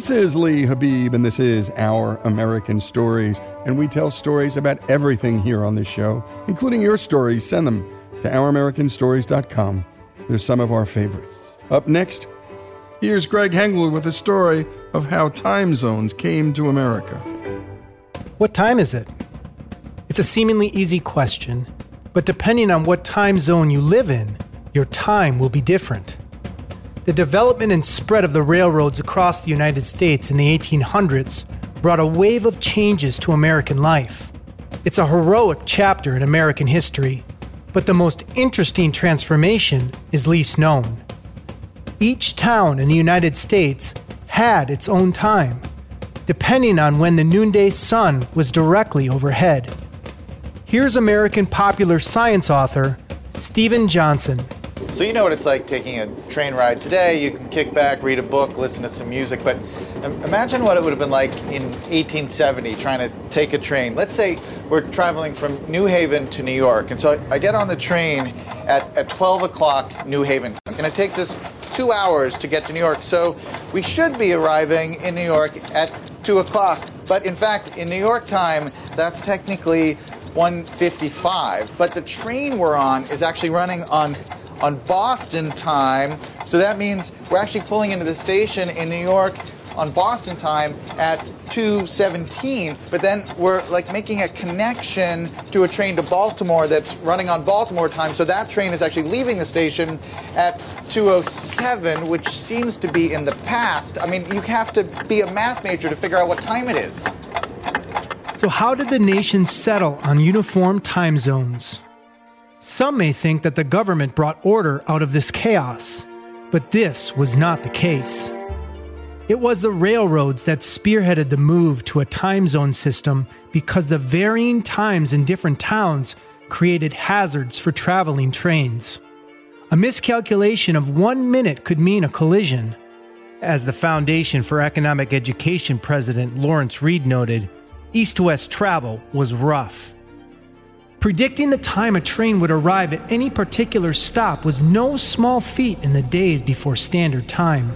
This is Lee Habib, and this is Our American Stories. And we tell stories about everything here on this show, including your stories. Send them to ouramericanstories.com. They're some of our favorites. Up next, here's Greg Hengler with a story of how time zones came to America. What time is it? It's a seemingly easy question, but depending on what time zone you live in, your time will be different. The development and spread of the railroads across the United States in the 1800s brought a wave of changes to American life. It's a heroic chapter in American history but the most interesting transformation is least known. Each town in the United States had its own time, depending on when the noonday sun was directly overhead. Here's American popular science author Steven Johnson. So, you know what it's like taking a train ride today. You can kick back, read a book, listen to some music, but imagine what it would have been like in 1870 trying to take a train. Let's say we're traveling from New Haven to New York. And so I, get on the train at, at 12 o'clock New Haven time. And it takes us two hours to get to New York. So we should be arriving in New York at 2 o'clock. But in fact, in New York time, that's technically 155. But the train we're on is actually running on on Boston time. So that means we're actually pulling into the station in New York on Boston time at 217, but then we're like making a connection to a train to Baltimore that's running on Baltimore time. So that train is actually leaving the station at 207, which seems to be in the past. I mean, you have to be a math major to figure out what time it is. So, how did the nation settle on uniform time zones? Some may think that the government brought order out of this chaos, but this was not the case. It was the railroads that spearheaded the move to a time zone system because the varying times in different towns created hazards for traveling trains. A miscalculation of one minute could mean a collision. As the Foundation for Economic Education president Lawrence Reed noted, east west travel was rough. Predicting the time a train would arrive at any particular stop was no small feat in the days before standard time.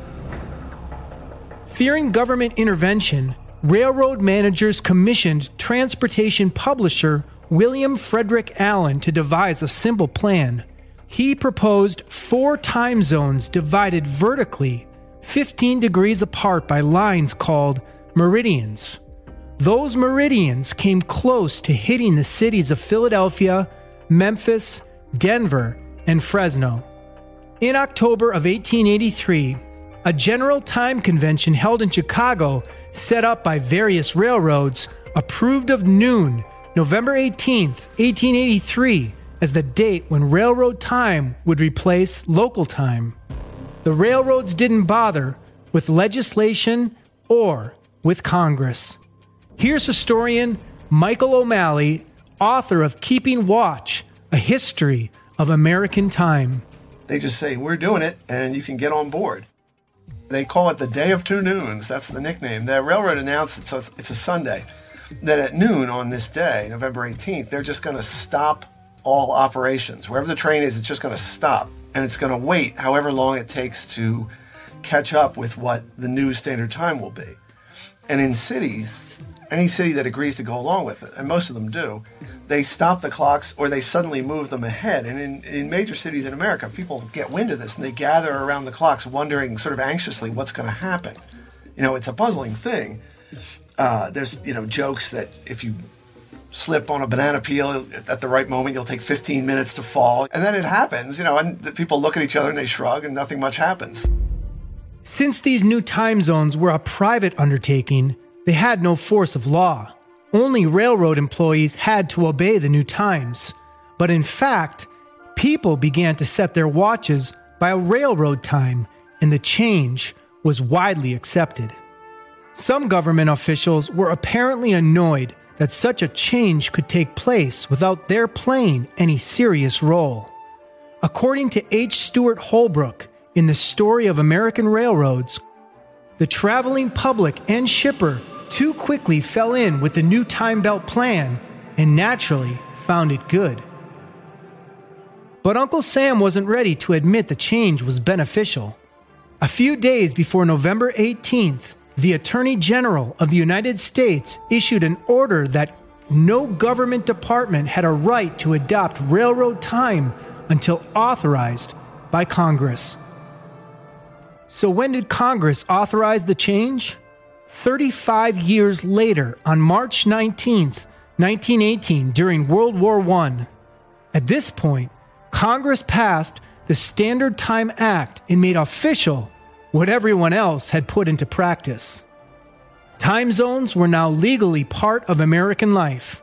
Fearing government intervention, railroad managers commissioned transportation publisher William Frederick Allen to devise a simple plan. He proposed four time zones divided vertically, 15 degrees apart by lines called meridians. Those meridians came close to hitting the cities of Philadelphia, Memphis, Denver, and Fresno. In October of 1883, a general time convention held in Chicago, set up by various railroads, approved of noon, November 18, 1883, as the date when railroad time would replace local time. The railroads didn't bother with legislation or with Congress. Here's historian Michael O'Malley, author of Keeping Watch A History of American Time. They just say, We're doing it, and you can get on board. They call it the Day of Two Noons. That's the nickname. The railroad announced it, so it's, it's a Sunday, that at noon on this day, November 18th, they're just going to stop all operations. Wherever the train is, it's just going to stop. And it's going to wait however long it takes to catch up with what the new standard time will be. And in cities, any city that agrees to go along with it, and most of them do, they stop the clocks or they suddenly move them ahead. And in, in major cities in America, people get wind of this and they gather around the clocks wondering sort of anxiously what's going to happen. You know, it's a puzzling thing. Uh, there's, you know, jokes that if you slip on a banana peel at the right moment, you'll take 15 minutes to fall. And then it happens, you know, and people look at each other and they shrug and nothing much happens. Since these new time zones were a private undertaking, they had no force of law. Only railroad employees had to obey the new times. But in fact, people began to set their watches by a railroad time, and the change was widely accepted. Some government officials were apparently annoyed that such a change could take place without their playing any serious role. According to H. Stewart Holbrook in The Story of American Railroads, the traveling public and shipper too quickly fell in with the new time belt plan and naturally found it good. But Uncle Sam wasn't ready to admit the change was beneficial. A few days before November 18th, the Attorney General of the United States issued an order that no government department had a right to adopt railroad time until authorized by Congress. So, when did Congress authorize the change? 35 years later, on March 19, 1918, during World War I. At this point, Congress passed the Standard Time Act and made official what everyone else had put into practice. Time zones were now legally part of American life.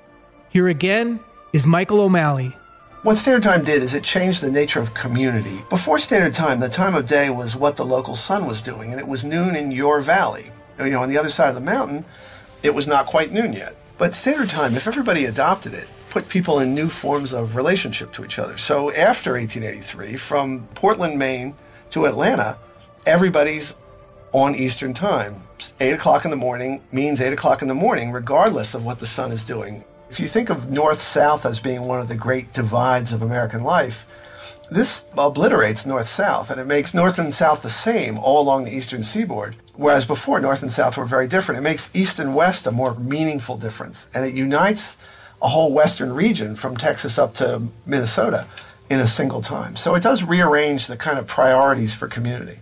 Here again is Michael O'Malley. What Standard Time did is it changed the nature of community. Before Standard Time, the time of day was what the local sun was doing, and it was noon in your valley you know, on the other side of the mountain, it was not quite noon yet. But standard time, if everybody adopted it, put people in new forms of relationship to each other. So after 1883, from Portland, Maine to Atlanta, everybody's on Eastern time. 8 o'clock in the morning means 8 o'clock in the morning, regardless of what the sun is doing. If you think of north south as being one of the great divides of American life, this obliterates north south and it makes north and south the same all along the eastern seaboard. Whereas before, North and South were very different. It makes East and West a more meaningful difference. And it unites a whole Western region from Texas up to Minnesota in a single time. So it does rearrange the kind of priorities for community.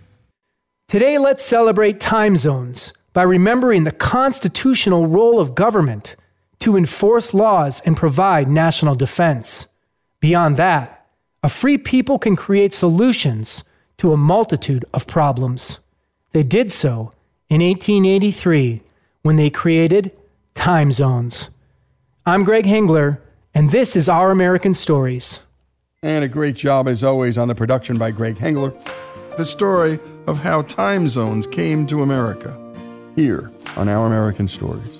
Today, let's celebrate time zones by remembering the constitutional role of government to enforce laws and provide national defense. Beyond that, a free people can create solutions to a multitude of problems. They did so in 1883 when they created time zones. I'm Greg Hengler, and this is Our American Stories. And a great job, as always, on the production by Greg Hengler. The story of how time zones came to America here on Our American Stories.